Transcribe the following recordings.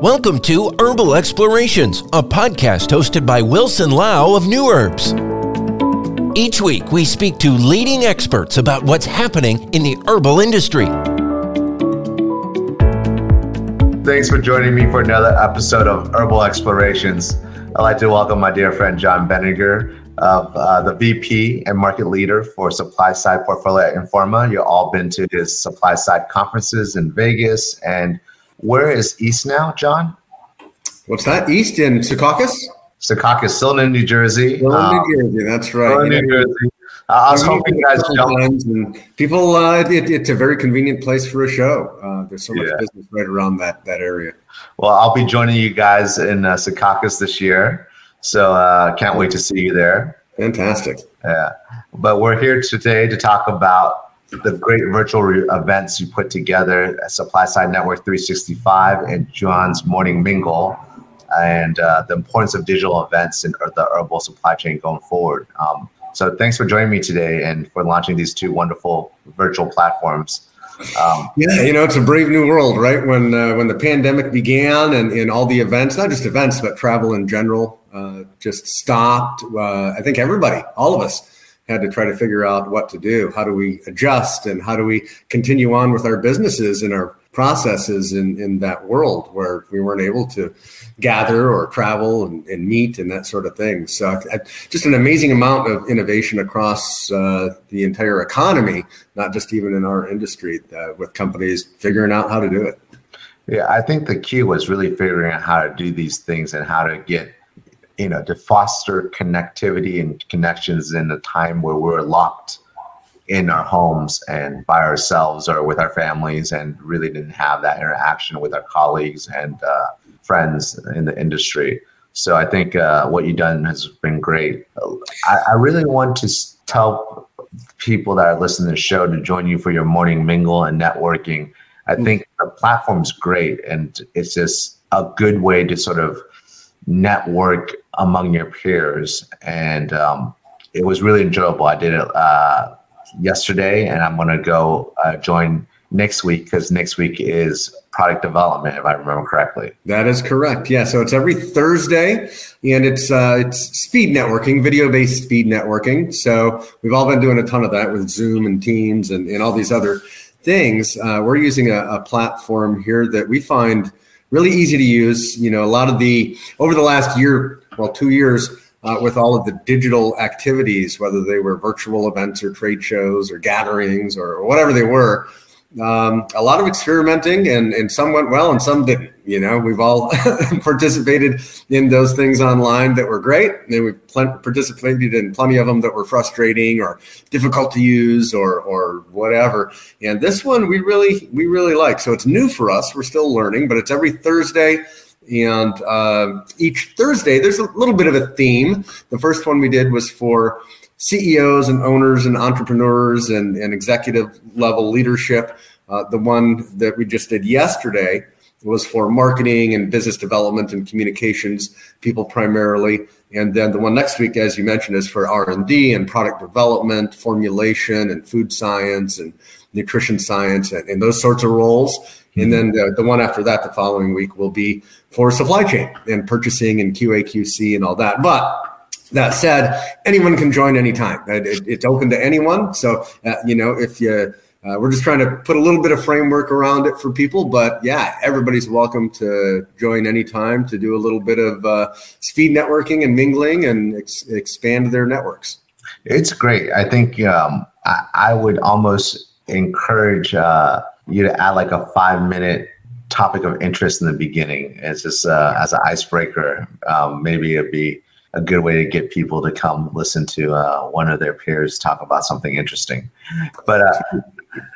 Welcome to Herbal Explorations, a podcast hosted by Wilson Lau of Nuherbs. Each week, we speak to leading experts about what's happening in the herbal industry. Thanks for joining me for another episode of Herbal Explorations. I'd like to welcome my dear friend Jon Benninger, of uh, the VP and market leader for supply side portfolio at Informa. You've all been to his supply side conferences in Vegas and where is East now, Jon? What's that? East in Secaucus? Secaucus, still in New Jersey. Still um, New Jersey, that's right. New Jersey. Uh, I was hoping you guys And people, uh, it, it's a very convenient place for a show. Uh, there's so much yeah. business right around that that area. Well, I'll be joining you guys in uh, Secaucus this year, so uh, can't wait to see you there. Fantastic. Yeah, but we're here today to talk about the great virtual events you put together Supply Side Network 365 and Jon's Morning Mingle, and uh, the importance of digital events in the herbal supply chain going forward. Um, so thanks for joining me today and for launching these two wonderful virtual platforms. Um, yeah, you know, it's a brave new world, right? When uh, when the pandemic began and, and all the events, not just events, but travel in general, uh, just stopped. Uh, I think everybody, all of us, had to try to figure out what to do. How do we adjust and how do we continue on with our businesses and our processes in, in that world where we weren't able to gather or travel and, and meet and that sort of thing. So I, just an amazing amount of innovation across uh, the entire economy, not just even in our industry, uh, with companies figuring out how to do it. Yeah, I think the key was really figuring out how to do these things and how to get you know to foster connectivity and connections in a time where we're locked in our homes and by ourselves or with our families and really didn't have that interaction with our colleagues and uh, friends in the industry. So i think uh, what you've done has been great. I, I, really want to tell people that are listening to the show to join you for your morning mingle and networking. I mm. think the platform's great and it's just a good way to sort of network among your peers. And um, it was really enjoyable. I did it uh, yesterday, and I'm going to go uh, join next week because next week is product development, if I remember correctly. That is correct. Yeah. So it's every Thursday, and it's uh, it's speed networking, video based speed networking. So we've all been doing a ton of that with Zoom and Teams and, and all these other things. Uh, we're using a, a platform here that we find really easy to use. You know, a lot of the over the last year, well, two years, uh, with all of the digital activities, whether they were virtual events or trade shows or gatherings or whatever they were, um, a lot of experimenting and, and some went well and some didn't. You know, we've all participated in those things online that were great. And we've pl- participated in plenty of them that were frustrating or difficult to use or, or whatever. And this one we really, we really like. So it's new for us. We're still learning, but it's every Thursday. And uh, each Thursday, there's a little bit of a theme. The first one we did was for CEOs and owners and entrepreneurs and, and executive level leadership. Uh, the one that we just did yesterday was for marketing and business development and communications people primarily and then the one next week as you mentioned is for r&d and product development formulation and food science and nutrition science and, and those sorts of roles and then the, the one after that the following week will be for supply chain and purchasing and qaqc and all that but that said, anyone can join anytime. It, it, it's open to anyone. So, uh, you know, if you, uh, we're just trying to put a little bit of framework around it for people, but yeah, everybody's welcome to join anytime to do a little bit of uh, speed networking and mingling and ex- expand their networks. It's great. I think um, I, I, would almost encourage uh, you to add like a five minute topic of interest in the beginning as just uh, as an icebreaker. Um, maybe it'd be a good way to get people to come listen to uh, one of their peers talk about something interesting. But uh,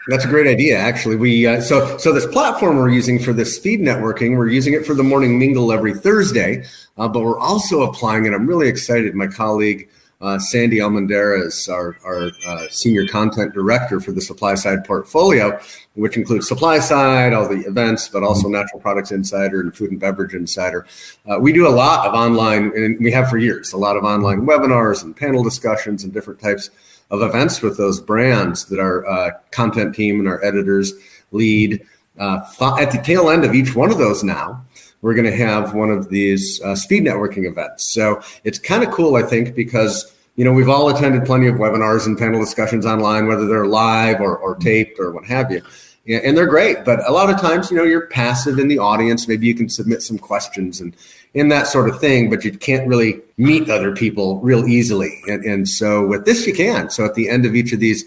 that's a great idea. Actually, we uh, so so this platform we're using for the speed networking, we're using it for the morning mingle every Thursday, uh, but we're also applying it. I'm really excited. My colleague uh, Sandy Almendarez, our, our uh, senior content director for the supply side portfolio, which includes supply side, all the events, but also. Natural Products Insider and Food and Beverage Insider. Uh, we do a lot of online, and we have for years, a lot of online webinars and panel discussions and different types of events with those brands that our uh, content team and our editors lead. Uh, at the tail end of each one of those now, we're going to have one of these uh, speed networking events. So it's kind of cool, I think, because you know we've all attended plenty of webinars and panel discussions online, whether they're live or, or taped or what have you. And they're great, but a lot of times, you know, you're passive in the audience. Maybe you can submit some questions and in that sort of thing, but you can't really meet other people real easily. And, and so with this, you can. So at the end of each of these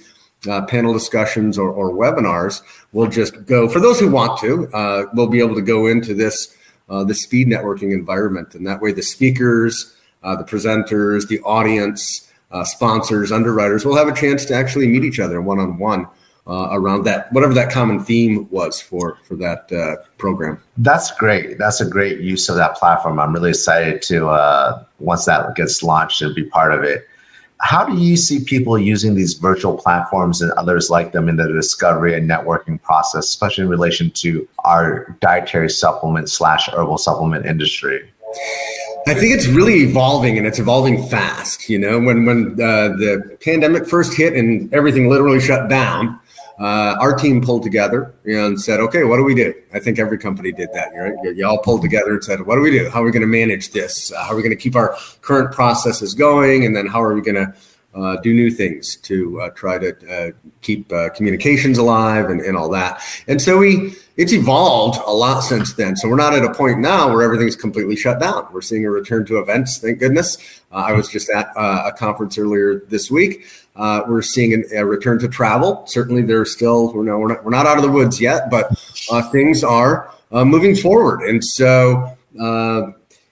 uh, panel discussions or, or, webinars, we'll just go for those who want to. Uh, we'll be able to go into this uh, the speed networking environment. And that way, the speakers, uh, the presenters, the audience, uh, sponsors, underwriters will have a chance to actually meet each other one on one. Around that, whatever that common theme was for for that uh, program. That's great. That's a great use of that platform. I'm really excited to uh, once that gets launched to be part of it how do you see people using these virtual platforms and others like them in the discovery and networking process, especially in relation to our dietary supplement slash herbal supplement industry? I think it's really evolving and it's evolving fast. You know, when when uh, the pandemic first hit and everything literally shut down, uh, our team pulled together and said, okay, what do we do? I think every company did that. Right? You all pulled together and said, what do we do? How are we going to manage this? Uh, how are we going to keep our current processes going? And then how are we going to uh, do new things to uh, try to uh, keep uh, communications alive and, and all that. And so we, it's evolved a lot since then. So we're not at a point now where everything's completely shut down. We're seeing a return to events, thank goodness. Uh, I was just at uh, a conference earlier this week. We're seeing a return to travel. Certainly, there's still we're, no, we're not we're not out of the woods yet, but things are moving forward. And so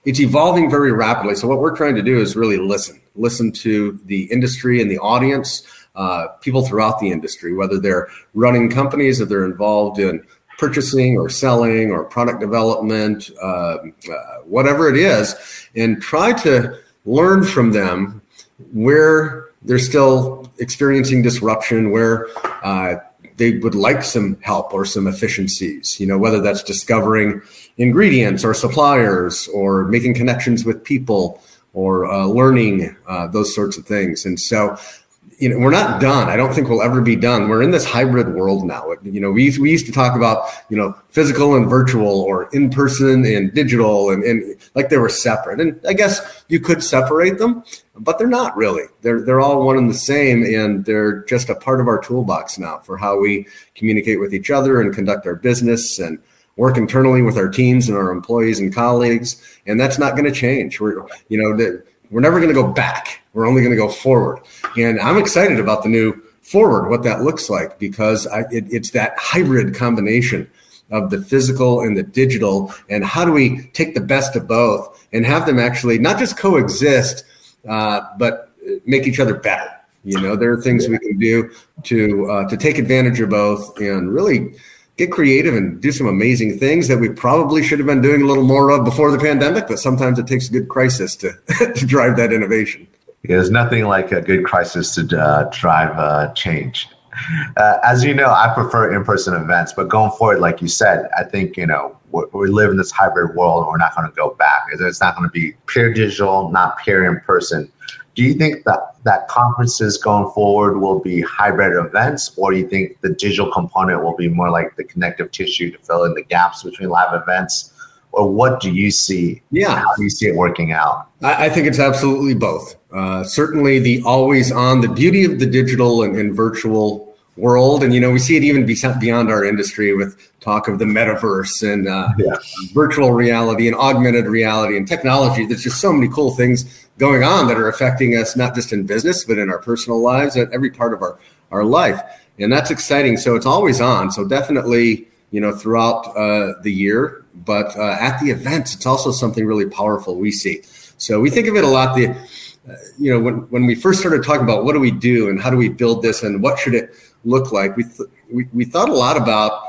it's evolving very rapidly. So what we're trying to do is really listen listen to the industry and the audience, uh, people throughout the industry, whether they're running companies, or they're involved in purchasing or selling or product development, uh, uh, whatever it is, and try to learn from them where they're still experiencing disruption, where uh, they would like some help or some efficiencies, you know, whether that's discovering ingredients or suppliers or making connections with people or uh, learning uh, those sorts of things. And so, you know, we're not done. I don't think we'll ever be done. We're in this hybrid world now. You know, we, we used to talk about, you know, physical and virtual or in person and digital and, and like they were separate. And I guess you could separate them, but they're not really. They're, they're all one and the same. And they're just a part of our toolbox now for how we communicate with each other and conduct our business and, work internally with our teams and our employees and colleagues, and that's not going to change. We're, you know, we're never going to go back. We're only going to go forward. And I'm excited about the new forward, what that looks like, because I, it, it's that hybrid combination of the physical and the digital, and how do we take the best of both and have them actually not just coexist, uh, but make each other better. You know, there are things we can do to uh, to take advantage of both and really get creative and do some amazing things that we probably should have been doing a little more of before the pandemic. But sometimes it takes a good crisis to, to drive that innovation. Yeah, there's nothing like a good crisis to uh, drive uh, change. Uh, as you know, I prefer in-person events, but going forward, like you said, I think you know we live in this hybrid world. And we're not going to go back. It's not going to be pure digital, not pure in person. Do you think that that conferences going forward will be hybrid events, or do you think the digital component will be more like the connective tissue to fill in the gaps between live events? Or what do you see? Yeah, how do you see it working out? I, I think it's absolutely both. Uh, certainly, the always on, the beauty of the digital and, and virtual world. And, you know, we see it even beyond our industry with talk of the metaverse and uh, yeah. virtual reality and augmented reality and technology. There's just so many cool things going on that are affecting us, not just in business, but in our personal lives at every part of our, our life. And that's exciting. So it's always on. So definitely, you know, throughout uh, the year, but uh, at the events, it's also something really powerful we see. So we think of it a lot. The, uh, you know, when, when we first started talking about what do we do and how do we build this and what should it look like, we, th- we, we thought a lot about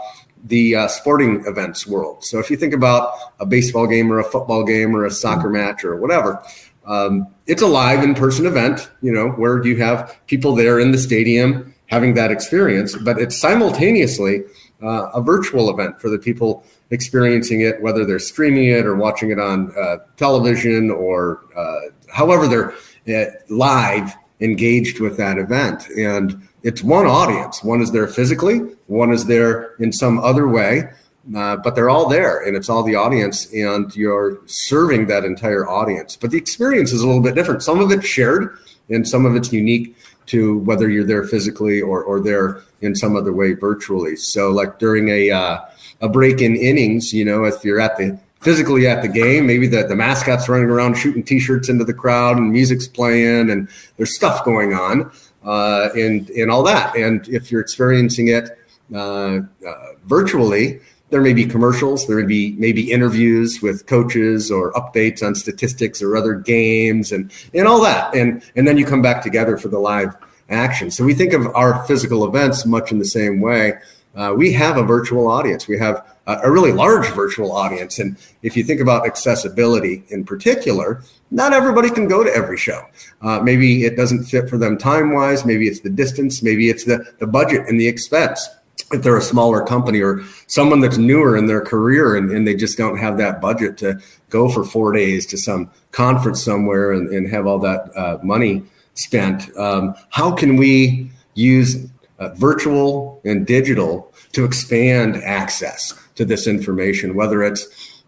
the uh, sporting events world. So if you think about a baseball game or a football game or a soccer match or whatever, um, it's a live in-person event, you know, where you have people there in the stadium having that experience, but it's simultaneously uh, a virtual event for the people experiencing it, whether they're streaming it or watching it on uh, television or uh, however they're uh, live engaged with that event. And it's one audience. One is there physically, one is there in some other way. Uh, but they're all there and it's all the audience and you're serving that entire audience. But the experience is a little bit different. Some of it's shared and some of it's unique to whether you're there physically or, or there in some other way virtually. So like during a, uh, a break in innings, you know, if you're at the physically at the game. Maybe the, the mascot's running around shooting t-shirts into the crowd and music's playing and there's stuff going on uh, and, and all that. And if you're experiencing it uh, uh, virtually, there may be commercials, there may be maybe interviews with coaches or updates on statistics or other games and, and all that. And, and then you come back together for the live action. So we think of our physical events much in the same way. Uh, we have a virtual audience. We have a really large virtual audience. And if you think about accessibility in particular, not everybody can go to every show. Uh, maybe it doesn't fit for them time wise. Maybe it's the distance. Maybe it's the, the budget and the expense. If they're a smaller company or someone that's newer in their career and, and they just don't have that budget to go for four days to some conference somewhere and, and have all that uh, money spent, um, how can we use uh, virtual and digital to expand access? to this information, whether it's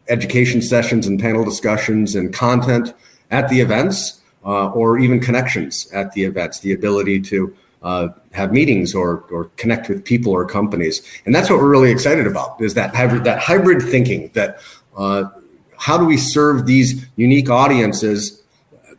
education sessions and panel discussions and content at the events uh, or even connections at the events, the ability to uh, have meetings or, or connect with people or companies. And that's what we're really excited about is that hybrid, that hybrid thinking that uh, how do we serve these unique audiences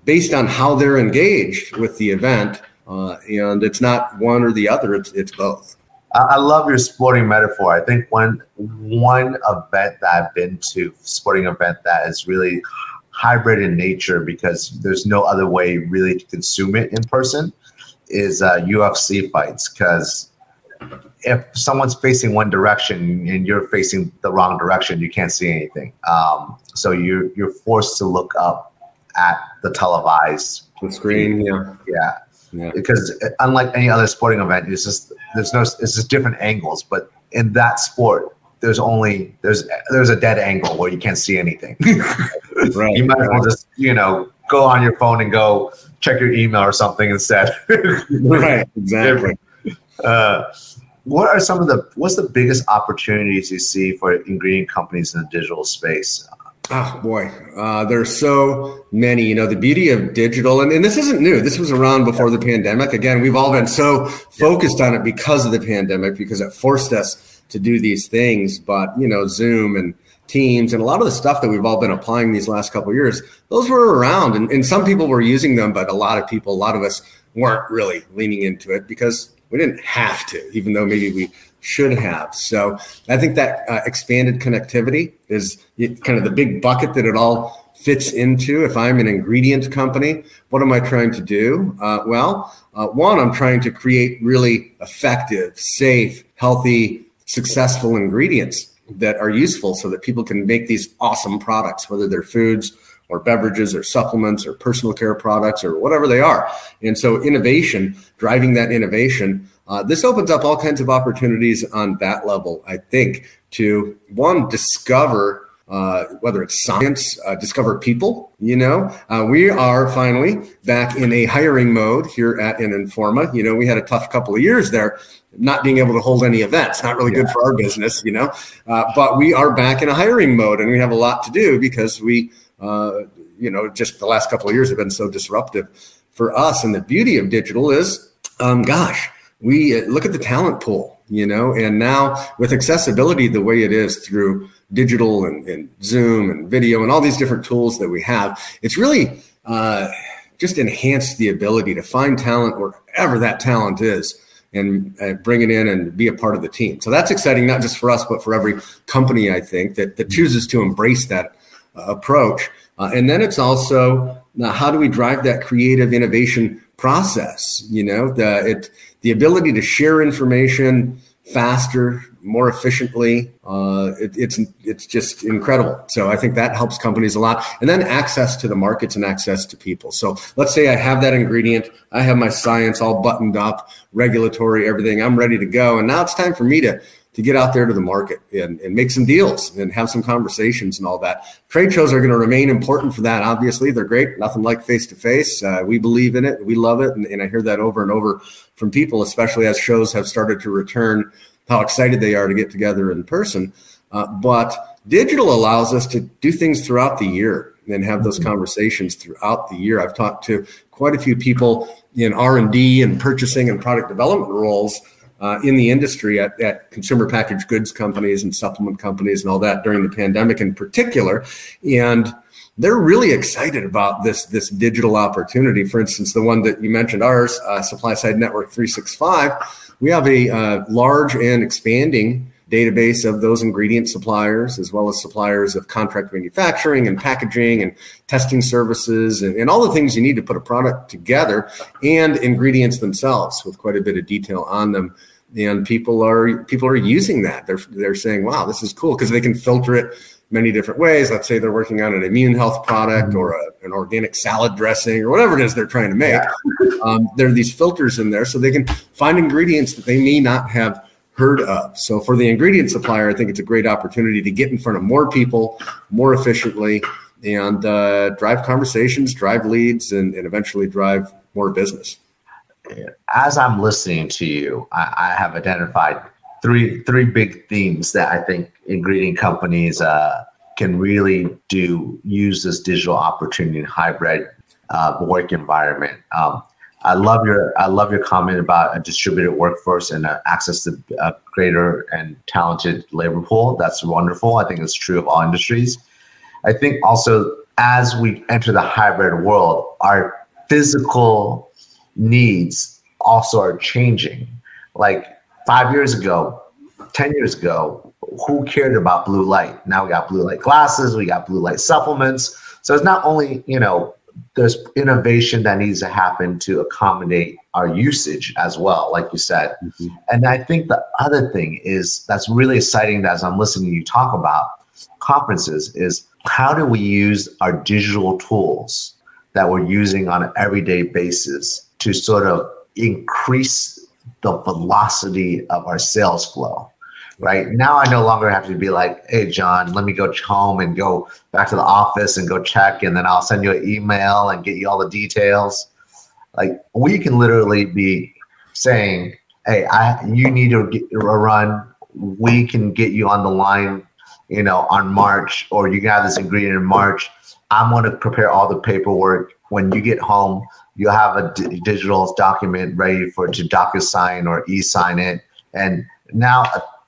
based on how they're engaged with the event? Uh, and it's not one or the other, it's, it's both. I love your sporting metaphor. I think one one event that I've been to, sporting event that is really hybrid in nature because there's no other way really to consume it in person, is uh, UFC fights. Because if someone's facing one direction and you're facing the wrong direction, you can't see anything. Um, so you're you're forced to look up at the televised the screen. Yeah, yeah. Yeah. Because unlike any other sporting event, it's just there's no it's just different angles. But in that sport, there's only there's there's a dead angle where you can't see anything. right. You might as well just you know go on your phone and go check your email or something instead. right. Exactly. Uh, what are some of the what's the biggest opportunities you see for ingredient companies in the digital space? Oh boy, uh, there's so many. You know, the beauty of digital, and, and this isn't new. This was around before the pandemic. Again, we've all been so focused on it because of the pandemic, because it forced us to do these things. But you know, Zoom and Teams and a lot of the stuff that we've all been applying these last couple years, those were around, and, and some people were using them, but a lot of people, a lot of us weren't really leaning into it because we didn't have to, even though maybe we should have. So I think that uh, expanded connectivity is kind of the big bucket that it all fits into. If I'm an ingredient company, what am I trying to do? Uh, well, uh, one, I'm trying to create really effective, safe, healthy, successful ingredients that are useful so that people can make these awesome products, whether they're foods or beverages or supplements or personal care products or whatever they are. And so innovation, driving that innovation uh, this opens up all kinds of opportunities on that level, I think, to one, discover uh, whether it's science, uh, discover people. You know, uh, we are finally back in a hiring mode here at an Informa. You know, we had a tough couple of years there, not being able to hold any events. Not really yeah. good for our business, you know. Uh, but we are back in a hiring mode, and we have a lot to do because we, uh, you know, just the last couple of years have been so disruptive for us. And the beauty of digital is, um, gosh we uh, look at the talent pool, you know, and now with accessibility the way it is through digital and, and Zoom and video and all these different tools that we have, it's really uh, just enhanced the ability to find talent wherever that talent is and uh, bring it in and be a part of the team. So that's exciting, not just for us, but for every company, I think, that, that chooses to embrace that uh, approach. Uh, and then it's also how do we drive that creative innovation process? You know, the, it, the ability to share information faster, more efficiently. Uh, it, it's it's just incredible. So I think that helps companies a lot. And then access to the markets and access to people. So let's say I have that ingredient, I have my science all buttoned up, regulatory, everything. I'm ready to go, and now it's time for me to to get out there to the market and, and make some deals and have some conversations and all that. Trade shows are going to remain important for that. Obviously, they're great. Nothing like face to face. We believe in it. We love it. And, and I hear that over and over from people, especially as shows have started to return, how excited they are to get together in person. Uh, but digital allows us to do things throughout the year and have those mm-hmm. conversations throughout the year. I've talked to quite a few people in R&D and purchasing and product development roles uh, in the industry at, at, consumer packaged goods companies and supplement companies and all that during the pandemic in particular. And they're really excited about this, this digital opportunity. For instance, the one that you mentioned, ours, uh, Supply Side Network 365, we have a uh, large and expanding database of those ingredient suppliers, as well as suppliers of contract manufacturing and packaging and testing services and, and, all the things you need to put a product together and ingredients themselves with quite a bit of detail on them. And people are people are using that. They're they're saying, "Wow, this is cool," because they can filter it many different ways. Let's say they're working on an immune health product or a, an organic salad dressing or whatever it is they're trying to make. Yeah. Um, there are these filters in there so they can find ingredients that they may not have heard of. So for the ingredient supplier, I think it's a great opportunity to get in front of more people more efficiently and uh, drive conversations, drive leads, and, and, eventually drive more business. As I'm listening to you, I, I, have identified three three big themes that I think ingredient companies uh, can really do use this digital opportunity in hybrid uh, work environment. Um, I love your I love your comment about a distributed workforce and uh, access to a greater and talented labor pool. That's wonderful. I think it's true of all industries. I think also as we enter the hybrid world, our physical needs also are changing. Like five years ago, ten years ago, who cared about blue light? Now we got blue light glasses, we got blue light supplements. So it's not only you know there's innovation that needs to happen to accommodate our usage as well, like you said. Mm-hmm. And I think the other thing is that's really exciting That as I'm listening to you talk about conferences is how do we use our digital tools that we're using on an everyday basis to sort of increase the velocity of our sales flow right? Now I no longer have to be like, hey, Jon, let me go home and go back to the office and go check, and then I'll send you an email and get you all the details. Like we can literally be saying, hey, I you need to get a run. We can get you on the line, you know, on March, or you got this ingredient in March. I'm going to prepare all the paperwork. When you get home, you'll have a d- digital document ready for to DocuSign or e-sign it, and now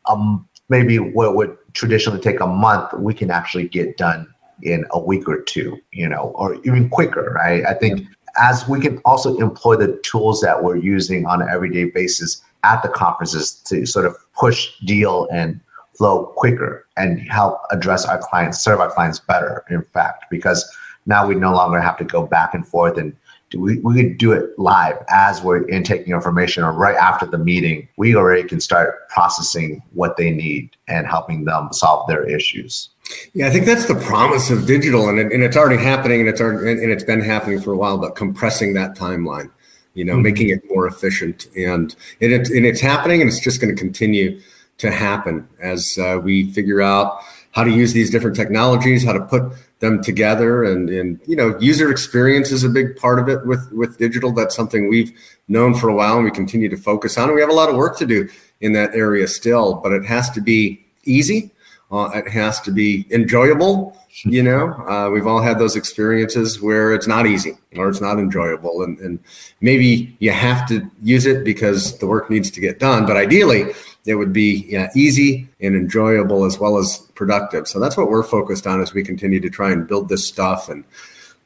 um, maybe what would traditionally take a month, we can actually get done in a week or two, you know, or even quicker, right? I think as we can also employ the tools that we're using on an everyday basis at the conferences to sort of push deal and flow quicker and help address our clients, serve our clients better, in fact, because now we no longer have to go back and forth and we, we could do it live as we're intaking information or right after the meeting. We already can start processing what they need and helping them solve their issues. Yeah i think that's the promise of digital and, it, and it's already happening and it's already, and it's been happening for a while but compressing that timeline you know mm-hmm. making it more efficient. And, and, it, and it's happening and it's just going to continue to happen as uh, we figure out how to use these different technologies how to put them together. And and you know user experience is a big part of it with with digital. That's something we've known for a while and we continue to focus on. We have a lot of work to do in that area still but it has to be easy. Uh, it has to be enjoyable you know? Uh, we've all had those experiences where it's not easy or it's not enjoyable. And, and maybe you have to use it because the work needs to get done. But ideally it would be easy and enjoyable as well as productive. So that's what we're focused on as we continue to try and build this stuff and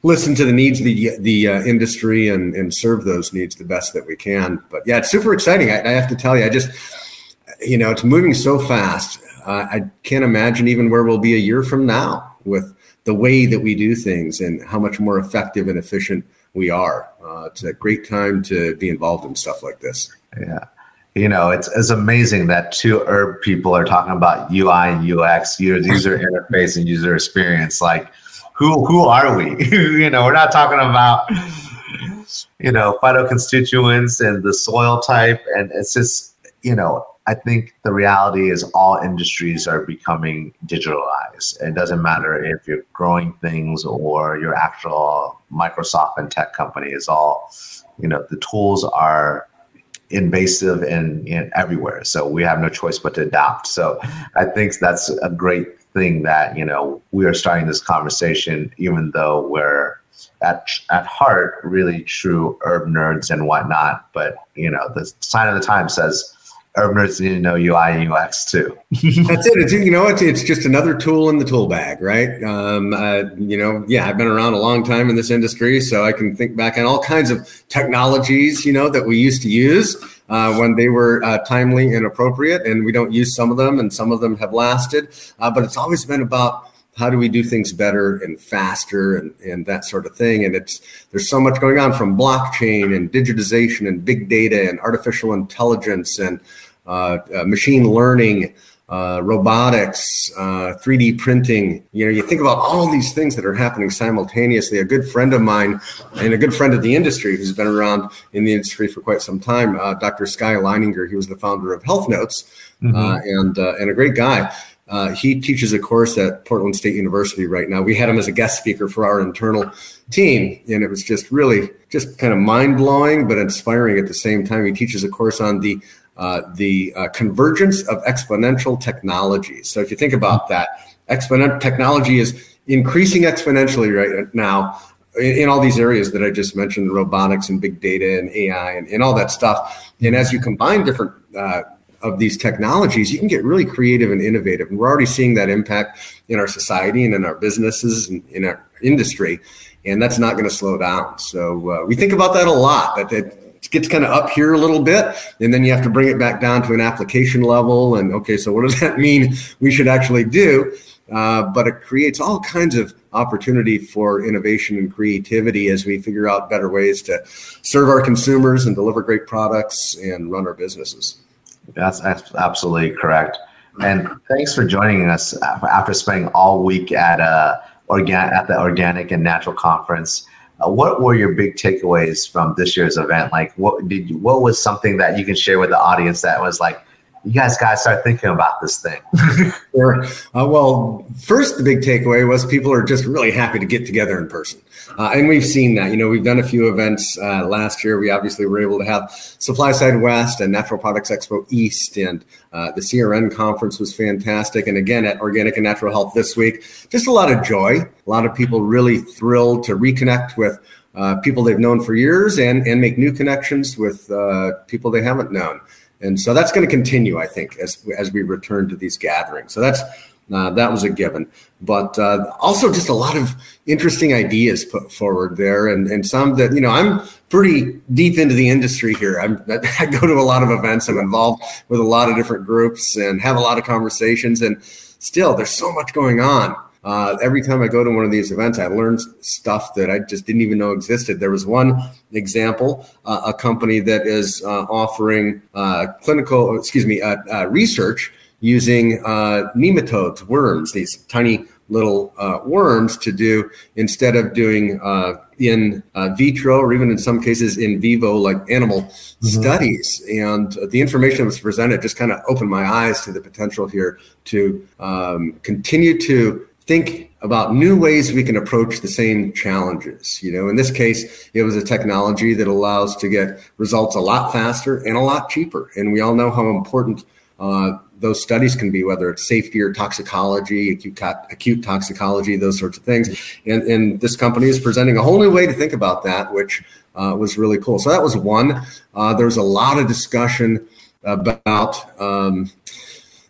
listen to the needs of the the uh, industry and and serve those needs the best that we can. But yeah, it's super exciting. I, I have to tell you, I just you know it's moving so fast. Uh, I can't imagine even where we'll be a year from now with the way that we do things and how much more effective and efficient we are. Uh, it's a great time to be involved in stuff like this. Yeah you know, it's, it's amazing that two herb people are talking about UI and UX, user interface and user experience. Like, who who are we? you know, we're not talking about you know phytoconstituents and the soil type, and it's just you know. I think the reality is all industries are becoming digitalized. It doesn't matter if you're growing things or your actual Microsoft and tech company is all, you know, the tools are invasive and, and everywhere. So we have no choice but to adopt. So I think that's a great thing that you know we are starting this conversation, even though we're at at heart really true herb nerds and whatnot. But you know, the sign of the time says nerds need to know UI and UX too. That's it. It's you know, it's it's just another tool in the tool bag, right? Um, uh, you know, yeah, I've been around a long time in this industry, so I can think back on all kinds of technologies, you know, that we used to use. Uh, when they were uh, timely and appropriate, and we don't use some of them, and some of them have lasted. Uh, but it's always been about how do we do things better and faster and, and that sort of thing and it's there's so much going on from blockchain and digitization and big data and artificial intelligence and machine learning uh, robotics 3d uh, printing you know you think about all these things that are happening simultaneously a good friend of mine and a good friend of the industry who's been around in the industry for quite some time uh, dr Skye Lininger he was the founder of Healthnotes mm-hmm. Uh, and and a great guy uh, he teaches a course at Portland State University right now. We had him as a guest speaker for our internal team, and it was just really just kind of mind blowing, but inspiring at the same time. He teaches a course on the uh, the uh, convergence of exponential technologies. So if you think about that, technology is increasing exponentially right now in, in, all these areas that I just mentioned, robotics and big data and AI and, and all that stuff. And as you combine different uh, of these technologies, you can get really creative and innovative. And we're already seeing that impact in our society and in our businesses and in our industry. And that's not going to slow down. So uh, we think about that a lot. That it gets kind of up here a little bit, and then you have to bring it back down to an application level. And okay, so what does that mean we should actually do? Uh, but it creates all kinds of opportunity for innovation and creativity as we figure out better ways to serve our consumers and deliver great products and run our businesses. That's, absolutely correct. And thanks for joining us after spending all week at uh, organ- at the Organic and Natural Conference. Uh, what were your big takeaways from this year's event? Like, what did you, what was something that you can share with the audience that was like, you guys got to start thinking about this thing. sure. Uh, well, first, the big takeaway was people are just really happy to get together in person. Uh, and we've seen that. You know, we've done a few events uh, last year. We obviously were able to have Supply Side West and Natural Products Expo East, and uh, the CRN conference was fantastic. And again, at Organic and Natural Health this week, just a lot of joy. A lot of people really thrilled to reconnect with. Uh, people they've known for years and, and make new connections with uh, people they haven't known. And so that's going to continue, I think, as as we return to these gatherings. So that's uh, that was a given, but uh, also just a lot of interesting ideas put forward there, and and some that you know I'm pretty deep into the industry here. I'm, I go to a lot of events. I'm involved with a lot of different groups and have a lot of conversations, and still there's so much going on uh, every time I go to one of these events, I learn stuff that I just didn't even know existed. There was one example, uh, a company that is uh, offering uh, clinical, excuse me, research using nematodes, worms, these tiny little worms to do instead of doing in uh, vitro or even in some cases in vivo, like animal mm-hmm. studies. And the information that was presented just kind of opened my eyes to the potential here to um, continue to think about new ways we can approach the same challenges. You know, in this case, it was a technology that allows to get results a lot faster and a lot cheaper. And we all know how important uh, those studies can be, whether it's safety or toxicology, acute, acute toxicology, those sorts of things. And, and this company is presenting a whole new way to think about that, which uh, was really cool. So that was one. Uh, there was a lot of discussion about um,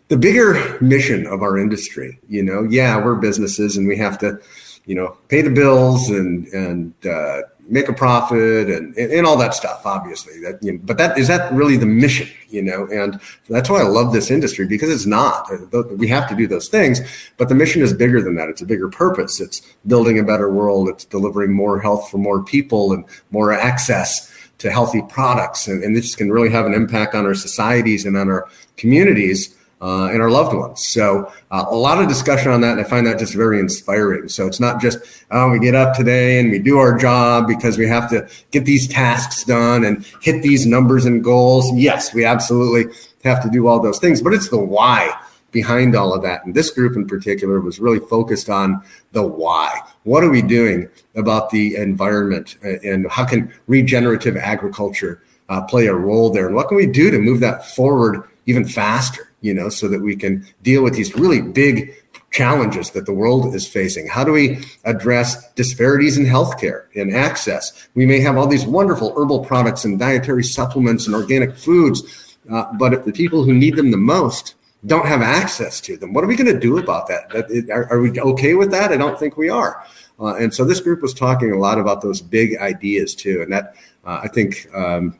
the bigger mission of our industry. You know, yeah, we're businesses and we have to, you know, pay the bills and and uh, make a profit and, and all that stuff. Obviously, that you know, but that is that really the mission, you know, and that's why I love this industry because it's not. Uh, we have to do those things, but the mission is bigger than that. It's a bigger purpose. It's building a better world. It's delivering more health for more people and more access to healthy products, and, and this can really have an impact on our societies and on our communities uh, and our loved ones. So uh, a lot of discussion on that, and I find that just very inspiring. So it's not just oh, we get up today and we do our job because we have to get these tasks done and hit these numbers and goals. Yes, we absolutely have to do all those things, but it's the why behind all of that. And this group in particular was really focused on the why. What are we doing about the environment, and how can regenerative agriculture uh, play a role there? And what can we do to move that forward even faster, you know, so that we can deal with these really big challenges that the world is facing? How do we address disparities in healthcare and access? We may have all these wonderful herbal products and dietary supplements and organic foods, uh, but if the people who need them the most don't have access to them, what are we going to do about that? that are, are, we okay with that? I don't think we are. Uh, and so this group was talking a lot about those big ideas too, and that uh, I think um,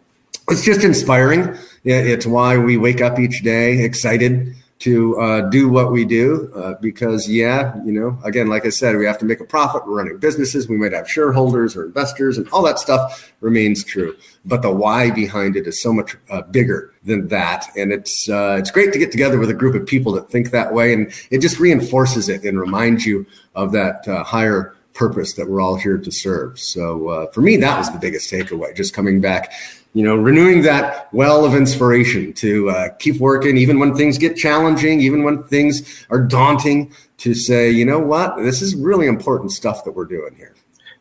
it's just inspiring. It's why we wake up each day excited to uh, do what we do uh, because yeah you know again like i said we have to make a profit. We're running businesses. We might have shareholders or investors and all that stuff remains true. But the why behind it is so much uh, bigger than that. And it's uh, it's great to get together with a group of people that think that way. And it just reinforces it and reminds you of that uh, higher purpose that we're all here to serve. So uh, for me that was the biggest takeaway just coming back you know, renewing that well of inspiration to uh, keep working, even when things get challenging, even when things are daunting, to say, you know what, this is really important stuff that we're doing here.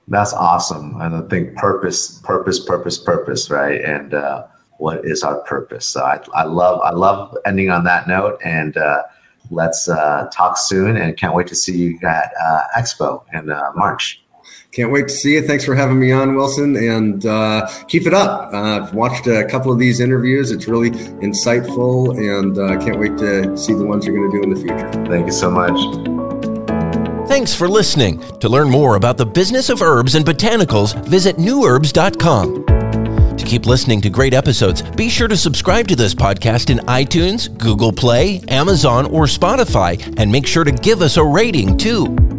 That's awesome. And I think purpose, purpose, purpose, purpose, right? And uh, what is our purpose? So I, I love, I love ending on that note. And uh, let's uh, talk soon. And can't wait to see you at uh, Expo in uh, March. Can't wait to see you. Thanks for having me on, Wilson, and uh, keep it up. Uh, I've watched a couple of these interviews. It's really insightful, and I uh, can't wait to see the ones you're going to do in the future. Thank you so much. Thanks for listening. To learn more about the business of herbs and botanicals, visit nuherbs.com. To keep listening to great episodes, be sure to subscribe to this podcast in iTunes, Google Play, Amazon, or Spotify, and make sure to give us a rating too.